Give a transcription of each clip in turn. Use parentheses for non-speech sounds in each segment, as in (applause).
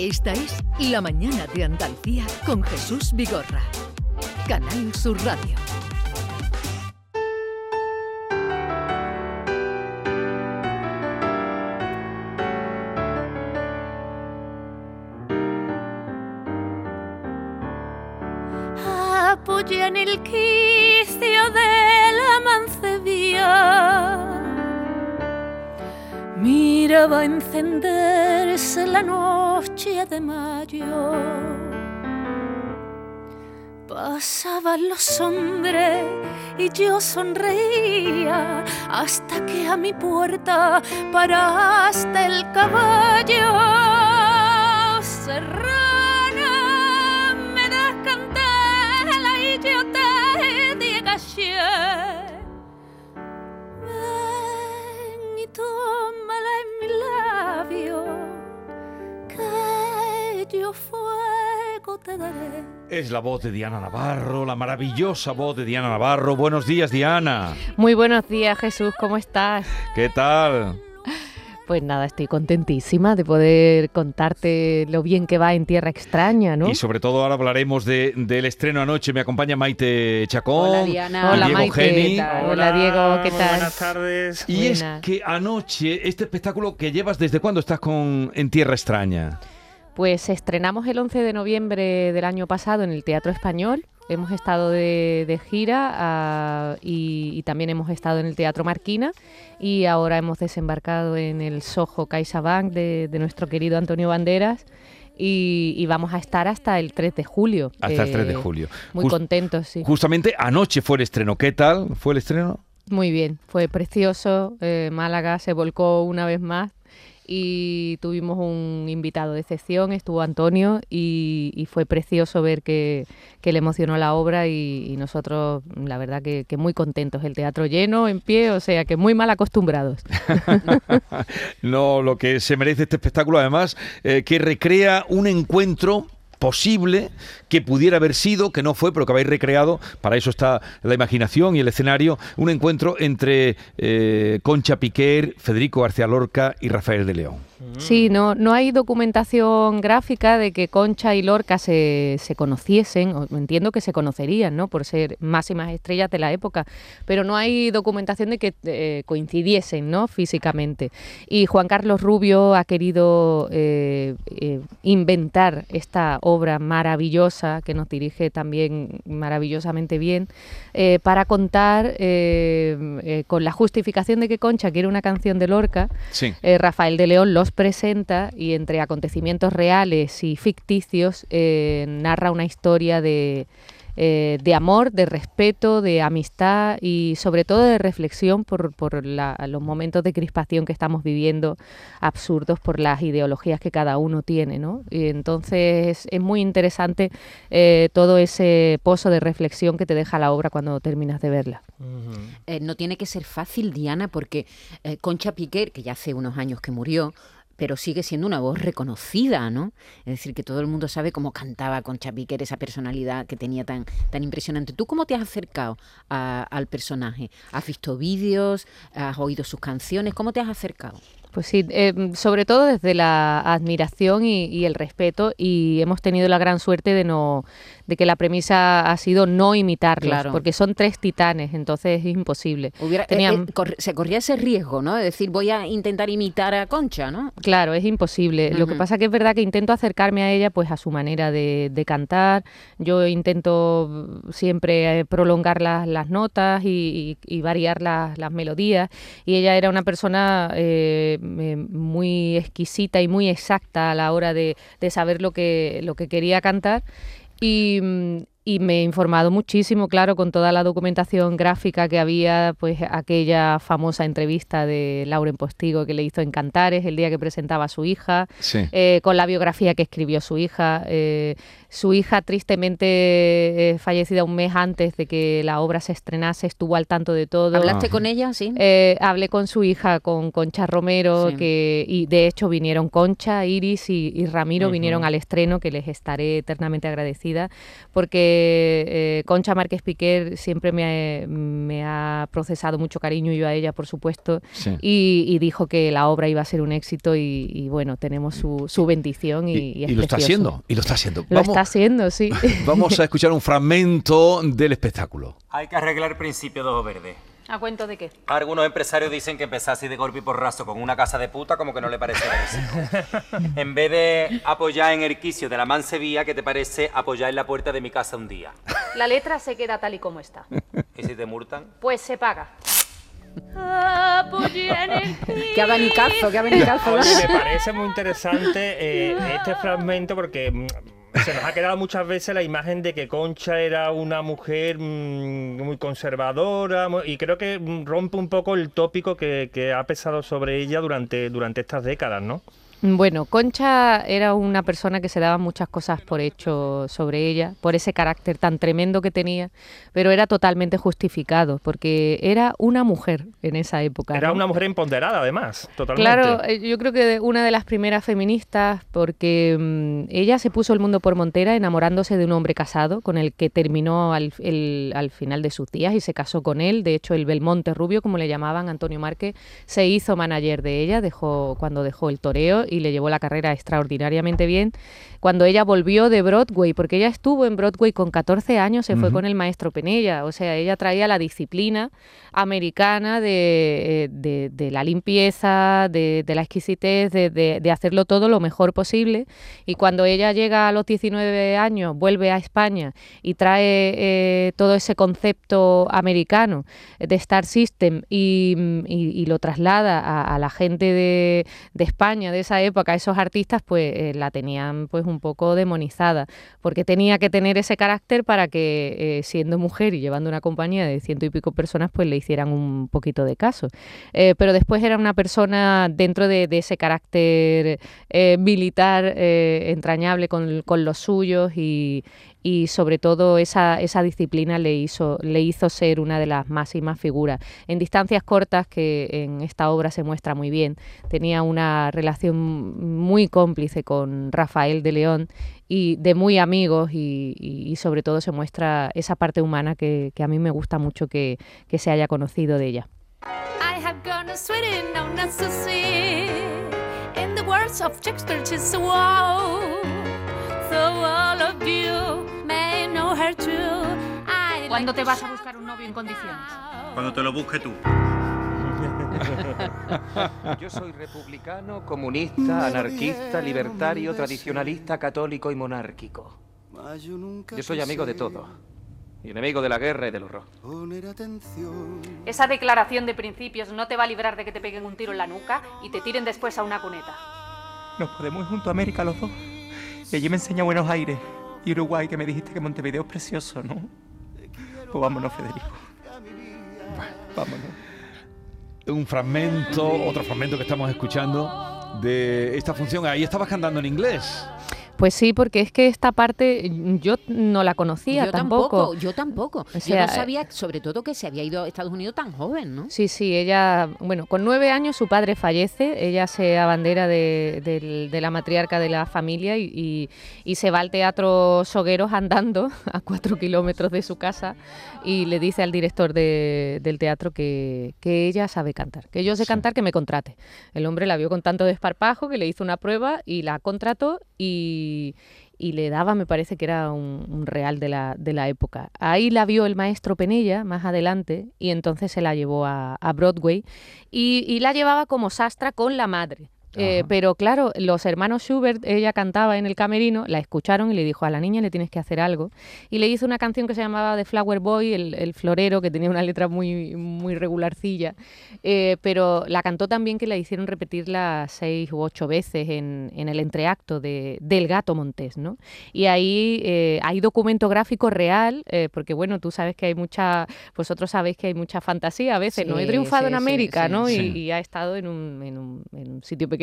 Esta es La Mañana de Andalucía con Jesús Vigorra. Canal Sur Radio. Apoya el quicio Miraba encenderse la noche de mayo. Pasaban los hombres y yo sonreía hasta que a mi puerta paraste el caballo. Serrana, me das candela y yo te di yo fuego te daré. Es la voz de Diana Navarro, la maravillosa voz de Diana Navarro. Buenos días, Diana. Muy buenos días, Jesús, ¿cómo estás? ¿Qué tal? Pues nada, estoy contentísima de poder contarte lo bien que va en Tierra Extraña, ¿no? Y sobre todo ahora hablaremos de- del estreno anoche. Me acompaña Maite Chacón. Hola, Diana. Hola, Diego Maite. Geni. Hola, Diego, ¿qué muy tal? Buenas tardes. Y es que anoche, este espectáculo que llevas, ¿desde cuándo estás con En Tierra Extraña? Pues estrenamos el 11 de noviembre del año pasado en el Teatro Español. Hemos estado de, de gira ah, y, y también hemos estado en el Teatro Marquina y ahora hemos desembarcado en el Soho CaixaBank de, de nuestro querido Antonio Banderas y, y vamos a estar hasta el 3 de julio. Hasta el 3 de Eh, julio. Muy contentos, sí. Justamente anoche fue el estreno. ¿Qué tal fue el estreno? Muy bien, fue precioso. eh, Málaga se volcó una vez más y tuvimos un invitado de excepción, estuvo Antonio y, fue precioso ver que, que le emocionó la obra y, nosotros, la verdad, que, que muy contentos. El teatro lleno, en pie, o sea que muy mal acostumbrados. (laughs) No, lo que se merece este espectáculo, además, eh, que recrea un encuentro posible que pudiera haber sido, que no fue, pero que habéis recreado, para eso está la imaginación y el escenario, un encuentro entre eh, Concha Piquer, Federico García Lorca y Rafael de León. Sí, no, no hay documentación gráfica de que Concha y Lorca se, se conociesen, o entiendo que se conocerían, ¿no? Por ser máximas estrellas de la época, pero no hay documentación de que eh, coincidiesen, ¿no? Físicamente. Y Juan Carlos Rubio ha querido eh, eh, inventar esta obra maravillosa que nos dirige también maravillosamente bien eh, para contar eh, eh, con la justificación de que Concha quiere una canción de Lorca. Sí. Rafael de León los presenta y entre acontecimientos reales y ficticios eh, narra una historia de, eh, de amor, de respeto, de amistad y sobre todo de reflexión por, por la- los momentos de crispación que estamos viviendo absurdos por las ideologías que cada uno tiene. ¿no? Y entonces es muy interesante eh, todo ese pozo de reflexión que te deja la obra cuando terminas de verla. Eh, no tiene que ser fácil, Diana, porque eh, Concha Piquer, que ya hace unos años que murió, pero sigue siendo una voz reconocida, ¿no? Es decir, que todo el mundo sabe cómo cantaba Concha Piquer, esa personalidad que tenía tan, tan impresionante. ¿Tú cómo te has acercado al personaje? ¿Has visto vídeos? ¿Has oído sus canciones? ¿Cómo te has acercado? Pues sí, eh, sobre todo desde la admiración y, y el respeto y hemos tenido la gran suerte de no de que la premisa ha sido no imitarlos, Claro. porque son tres titanes, entonces es imposible. Hubiera, eh, Tenían- eh, se corría ese riesgo, ¿no? De decir, voy a intentar imitar a Concha, ¿no? Claro, es imposible. Lo que pasa que es verdad que intento acercarme a ella pues a su manera de, de cantar. Yo intento siempre eh, prolongar las, las notas y, y- y variar las, las melodías. Y ella era una persona muy exquisita y muy exacta a la hora de, de saber lo que, lo que quería cantar. Y, mm, y me he informado muchísimo, claro, con toda la documentación gráfica que había, pues aquella famosa entrevista de Lauren Postigo que le hizo en Cantares el día que presentaba a su hija, Sí. eh, con la biografía que escribió su hija. eh, su hija, tristemente eh, fallecida un mes antes de que la obra se estrenase, estuvo al tanto de todo. ¿Hablaste Ajá. con ella? Sí. Eh, hablé con su hija, con Concha Romero, Sí. que, y de hecho vinieron Concha, Iris y, y Ramiro, Ujú. vinieron al estreno, que les estaré eternamente agradecida, porque eh, Concha Márquez Piquer siempre me ha, procesado mucho cariño, yo a ella, por supuesto, y, dijo que la obra iba a ser un éxito y, bueno, tenemos su, bendición y, y, lo está haciendo, y lo está haciendo. Lo está haciendo, sí. (laughs) Vamos a escuchar un fragmento del espectáculo. Hay que arreglar el principio de ojo verde. ¿A cuento de qué? Algunos empresarios dicen que empezar así de golpe y porrazo con una casa de puta como que no le parece En vez de apoyar en el quicio de la mansevía, ¿qué te parece apoyar en la puerta de mi casa un día? La letra se queda tal y como está. ¿Y si te multan? Pues se paga. (laughs) qué abanicazo, qué abanicazo. me parece muy interesante eh, este fragmento porque mm, se nos ha quedado muchas veces la imagen de que Concha era una mujer mm, muy conservadora y creo que mm, rompe un poco el tópico que, que, ha pesado sobre ella durante, durante estas décadas, ¿no? Bueno, Concha era una persona que se daba muchas cosas por hecho sobre ella, por ese carácter tan tremendo que tenía, pero era totalmente justificado, porque era una mujer en esa época. Era una mujer empoderada, además, totalmente. Claro, eh, yo creo que una de las primeras feministas, porque mm, ella se puso el mundo por montera enamorándose de un hombre casado, con el que terminó al, al final de sus días y se casó con él. De hecho, el Belmonte Rubio, como le llamaban Antonio Márquez, se hizo manager de ella, dejó cuando dejó el toreo y le llevó la carrera extraordinariamente bien. Cuando ella volvió de Broadway, porque ella estuvo en Broadway con 14 años, se fue con el maestro Penella, o sea, ella traía la disciplina americana de, eh, la limpieza, de, la exquisitez, de, hacerlo todo lo mejor posible. Y cuando ella llega a los 19 años, vuelve a España y trae eh, todo ese concepto americano de Star System y, lo traslada a, la gente de, España de esa época, esos artistas, pues eh, la tenían pues un poco demonizada, porque tenía que tener ese carácter para que eh, siendo mujer y llevando una compañía de ciento y pico personas, pues le hicieran un poquito de caso. Eh, pero después era una persona dentro de, ese carácter militar entrañable con, los suyos y, y sobre todo esa, esa disciplina le hizo, le hizo ser una de las máximas figuras. En distancias cortas, que en esta obra se muestra muy bien, tenía una relación muy cómplice con Rafael de León y de muy amigos y, sobre todo se muestra esa parte humana que, a mí me gusta mucho que, se haya conocido de ella. ¿Cuándo te vas a buscar un novio en condiciones? Cuando te lo busque tú. (laughs) Yo soy republicano, comunista, anarquista, libertario, tradicionalista, católico y monárquico. Yo soy amigo de todo. Y enemigo de la guerra y del horror. Esa declaración de principios no te va a librar de que te peguen un tiro en la nuca y te tiren después a una cuneta. Nos podemos ir junto a América los dos. Y allí me enseña Buenos Aires y Uruguay, que me dijiste que Montevideo es precioso, ¿no? Pues vámonos, Federico. Vámonos. Un fragmento, otro fragmento que estamos escuchando de esta función. Ahí estabas cantando en inglés. Pues sí, porque es que esta parte yo no la conocía yo tampoco. Yo tampoco. yo no sabía, sobre todo, que se había ido a Estados Unidos tan joven, ¿no? Sí, sí, ella, bueno, con nueve años su padre fallece, ella se abandera de, la matriarca de la familia y, se va al teatro Sogueros andando (laughs) a cuatro kilómetros de su casa y le dice al director del teatro que, ella sabe cantar, que yo sé cantar, que me contrate. El hombre la vio con tanto desparpajo que le hizo una prueba y la contrató y y, le daba, me parece que era un, real de la, de la, época. Ahí la vio el maestro Penella más adelante y entonces se la llevó a, Broadway y, y, la llevaba como sastra con la madre. Eh, pero claro, los hermanos Schubert, ella cantaba en el camerino, la escucharon y le dijo a la niña le tienes que hacer algo. Y le hizo una canción que se llamaba The Flower Boy, el, florero, que tenía una letra muy, muy regularcilla. Eh, pero la cantó también que la hicieron repetirla seis u ocho veces en, en el entreacto de, del Gato Montés, ¿no? Y ahí eh, hay documento gráfico real, porque bueno, tú sabes que hay mucha, vosotros sabéis que hay mucha fantasía a veces, ¿no? He triunfado en América, ¿no? Y, y, ha estado en un, en un, en un sitio pequeño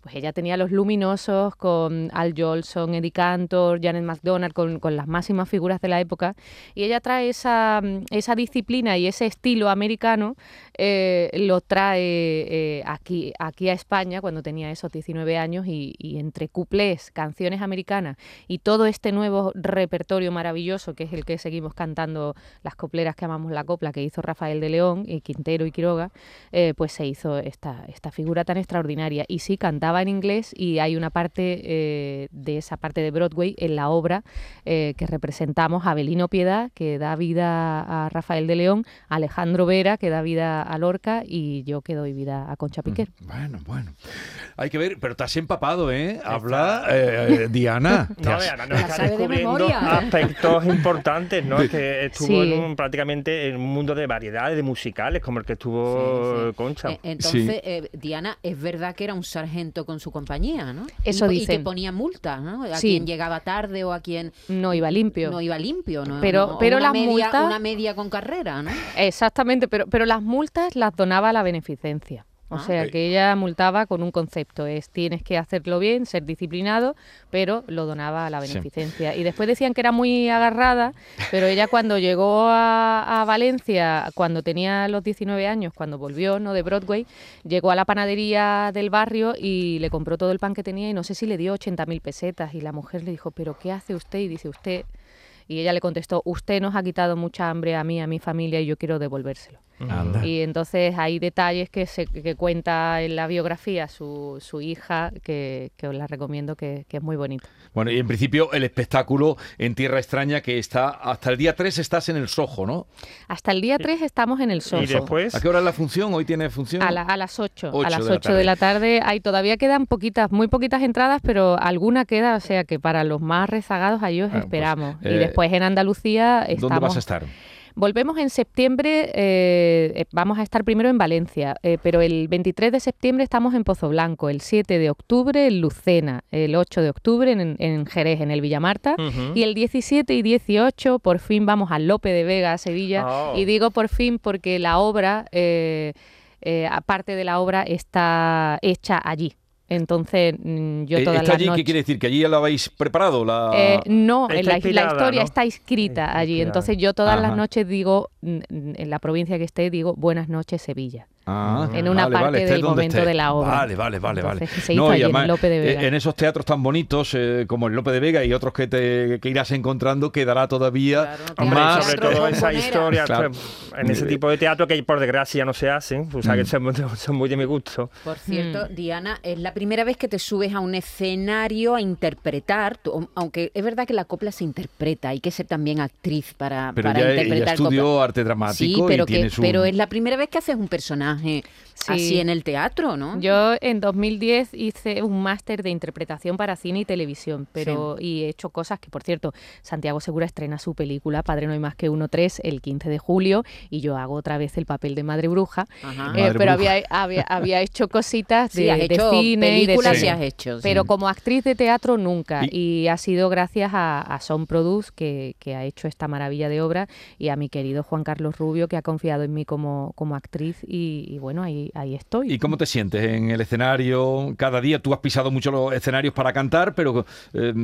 pues ella tenía los luminosos con Al Jolson, Eddie Cantor, Janet McDonald, con, las máximas figuras de la época, y ella trae esa, esa disciplina y ese estilo americano eh, lo trae eh, aquí, aquí a España cuando tenía esos 19 años y, entre cuplés, canciones americanas y todo este nuevo repertorio maravilloso que es el que seguimos cantando las copleras que amamos la copla que hizo Rafael de León y Quintero y Quiroga, eh, pues se hizo esta, esta figura tan extraordinaria. Y sí, cantaba en inglés y hay una parte de esa parte de Broadway en la obra que representamos a Belino Piedad, que da vida a Rafael de León, Alejandro Vera, que da vida a Lorca, y yo que doy vida a Concha Piquer. Bueno, bueno. Hay que ver, pero te has empapado, ¿eh? Habla (laughs) eh, Diana. No, has... Diana, no está descubriendo aspectos importantes, ¿no? Es que estuvo Sí. en un, prácticamente en un mundo de variedades, de musicales, como el que estuvo Sí, sí. Concha. Eh, Entonces, eh, Diana, es verdad que era un sargento con su compañía, ¿no? Eso y, que ponía multas, ¿no? A Sí. quien llegaba tarde o a quien No iba limpio. no iba limpio, ¿no? Pero- No, pero una las media, multas- Una media con carrera, ¿no? Exactamente, pero, pero las multas las donaba a la beneficencia. O Ah. sea, que ella multaba con un concepto, es tienes que hacerlo bien, ser disciplinado, pero lo donaba a la Sí. beneficencia. Y después decían que era muy agarrada, pero ella cuando (laughs) llegó a, a Valencia, cuando tenía los 19 años, cuando volvió no de Broadway, llegó a la panadería del barrio y le compró todo el pan que tenía y no sé si le dio 80.000 pesetas. Y la mujer le dijo, pero ¿qué hace usted? Y dice, usted... Y ella le contestó, usted nos ha quitado mucha hambre a mí, a mi familia y yo quiero devolvérselo. Anda. Y entonces hay detalles que, se, que cuenta en la biografía su, su hija, que, que os la recomiendo, que, que es muy bonita. Bueno, y en principio el espectáculo en Tierra Extraña que está hasta el día 3 estás en el Sojo, ¿no? Hasta el día 3 estamos en el Soso. Y después, ¿A qué hora es la función? ¿Hoy tiene función? A, la- a las 8, Ocho a las de la 8 de la tarde. Hay, todavía quedan poquitas, muy poquitas entradas, pero alguna queda, o sea que para los más rezagados ahí os Bueno, pues, esperamos. eh, y después en Andalucía estamos... ¿Dónde vas a estar? Volvemos en septiembre, eh, eh, vamos a estar primero en Valencia, eh, pero el 23 de septiembre estamos en Pozo Blanco, el 7 de octubre en Lucena, el 8 de octubre en, en Jerez, en el Villamarta, Ujú. y el 17 y 18 por fin vamos a Lope de Vega, a Sevilla, Oh. y digo por fin porque la obra, eh, eh, aparte de la obra, está hecha allí. Entonces, mm, yo Eh, todas ¿Está las allí? ¿Qué noches... quiere decir? ¿Que allí ya lo habéis preparado? La... Eh, no, en la, historia ¿no? está escrita Está allí. inspirada. Entonces yo todas Ajá. las noches digo, mm, mm, en la provincia que esté, digo buenas noches Sevilla. Ah, en una parte estés del momento de la obra. Vale, vale, vale, vale. Entonces, se hizo allí, en Lope de Vega. eh, en esos teatros tan bonitos eh, como el Lope de Vega y otros que te que irás encontrando, quedará todavía Claro, no más. sobre todo esa historia, Claro. en ese tipo de teatro que por desgracia no se hacen, o sea Mm. que son, son muy de mi gusto. Por cierto, Mm. Diana, es la primera vez que te subes a un escenario a interpretar, tú- aunque es verdad que la copla se interpreta, hay que ser también actriz para, Pero para ya, ella interpretar estudió copla. arte dramático Sí, pero, y que, su... pero es la primera vez que haces un personaje Sí. así en el teatro, ¿no? Yo en 2010 hice un máster de interpretación para cine y televisión, pero y he hecho cosas que, por cierto, Santiago Segura estrena su película Padre no hay más que uno 3 el 15 de julio y yo hago otra vez el papel de Madre Bruja, Ajá. eh, Madre pero bruja. había, había, había hecho cositas de, Sí, has de hecho cine y de películas y has hecho. sí. Pero como actriz de teatro nunca. Y- Y, ha sido gracias a, a Son Produce que, que ha hecho esta maravilla de obra y a mi querido Juan Carlos Rubio que ha confiado en mí como, como actriz y, y bueno, ahí, ahí estoy. ¿Y cómo te sientes en el escenario cada día? Tú has pisado mucho los escenarios para cantar, pero eh,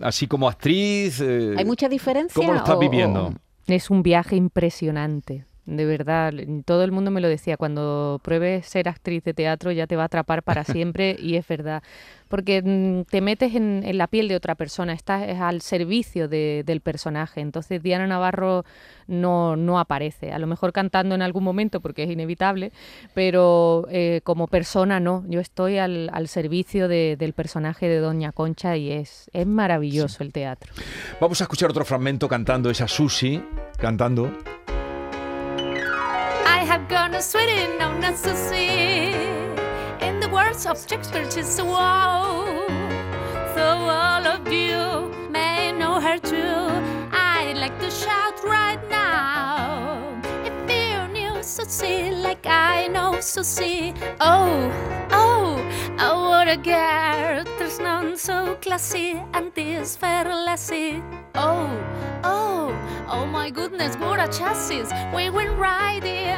así como actriz... eh, ¿Hay mucha diferencia? ¿Cómo lo estás o- viviendo? o- Es un viaje impresionante. De verdad, todo el mundo me lo decía, cuando pruebes ser actriz de teatro ya te va a atrapar para (laughs) siempre y es verdad, porque mm, te metes en, en la piel de otra persona, estás es al servicio de- del personaje, entonces Diana Navarro no, no aparece, a lo mejor cantando en algún momento porque es inevitable, pero eh, como persona no, yo estoy al, al servicio de- del personaje de Doña Concha y es, es maravilloso el teatro. Vamos a escuchar otro fragmento cantando esa Susi, cantando... Have gone a sweating now not to see. In the words of Shakespeare, she's a wow. So all of you may know her too. I'd like to shout right now. If you knew Susie like I know Susie. Oh, oh, oh, what a girl. There's none so classy and this fair lassie. Oh, oh, oh my goodness, what a chassis. We went riding.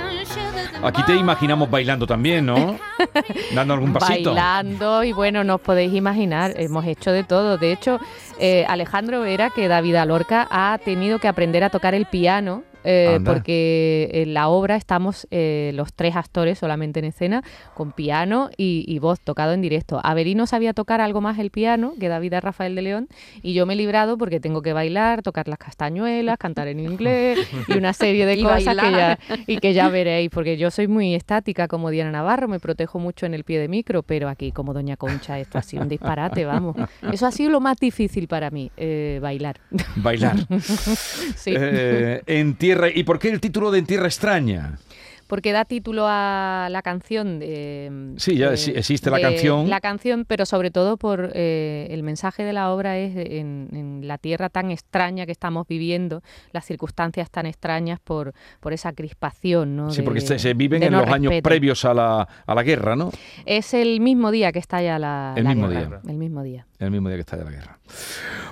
Aquí te imaginamos bailando también, ¿no? (laughs) Dando algún pasito. Bailando y bueno, nos podéis imaginar, hemos hecho de todo. De hecho, eh, Alejandro Vera, que da vida a Lorca, ha tenido que aprender a tocar el piano eh, porque en la obra estamos eh, los tres actores solamente en escena, con piano y, y voz tocado en directo. Averino sabía tocar algo más el piano que David a Rafael de León, y yo me he librado porque tengo que bailar, tocar las castañuelas, cantar en inglés y una serie de (laughs) Y cosas que ya, y que ya veréis, porque yo soy muy estática como Diana Navarro, me protejo mucho en el pie de micro, pero aquí como Doña Concha esto ha sido un disparate, vamos. Eso ha sido lo más difícil para mí, eh, bailar. Bailar. (laughs) sí. Eh, en ¿Y por qué el título de En Tierra Extraña? Porque da título a la canción. De, Sí, ya de- exi- existe la de canción. La canción, pero sobre todo por eh, el mensaje de la obra es en, en la tierra tan extraña que estamos viviendo, las circunstancias tan extrañas por, por esa crispación. ¿no? Sí, porque se, se viven en no los años previos a la, a la guerra, ¿no? Es el mismo día que estalla la, El la mismo guerra, día. El mismo día. El mismo día que está de la guerra.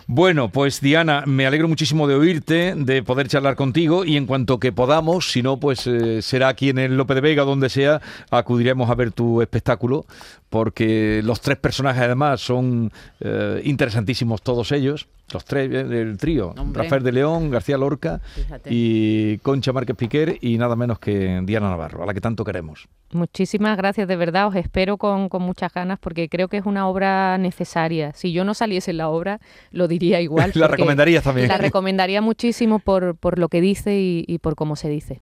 Bueno, pues Diana, me alegro muchísimo de oírte, de poder charlar contigo y en cuanto que podamos, si no, pues eh, será aquí en el Lope de Vega, donde sea, acudiremos a ver tu espectáculo, porque los tres personajes además son eh, interesantísimos todos ellos, los tres eh, del trío, Hombre. Rafael de León, García Lorca Fíjate. y Concha Márquez Piquer y nada menos que Diana Navarro, a la que tanto queremos. Muchísimas gracias, de verdad, os espero con, con muchas ganas porque creo que es una obra necesaria. Si yo no saliese en la obra, lo diría igual. (laughs) La recomendarías también. La recomendaría muchísimo por, por lo que dice y, y por cómo se dice.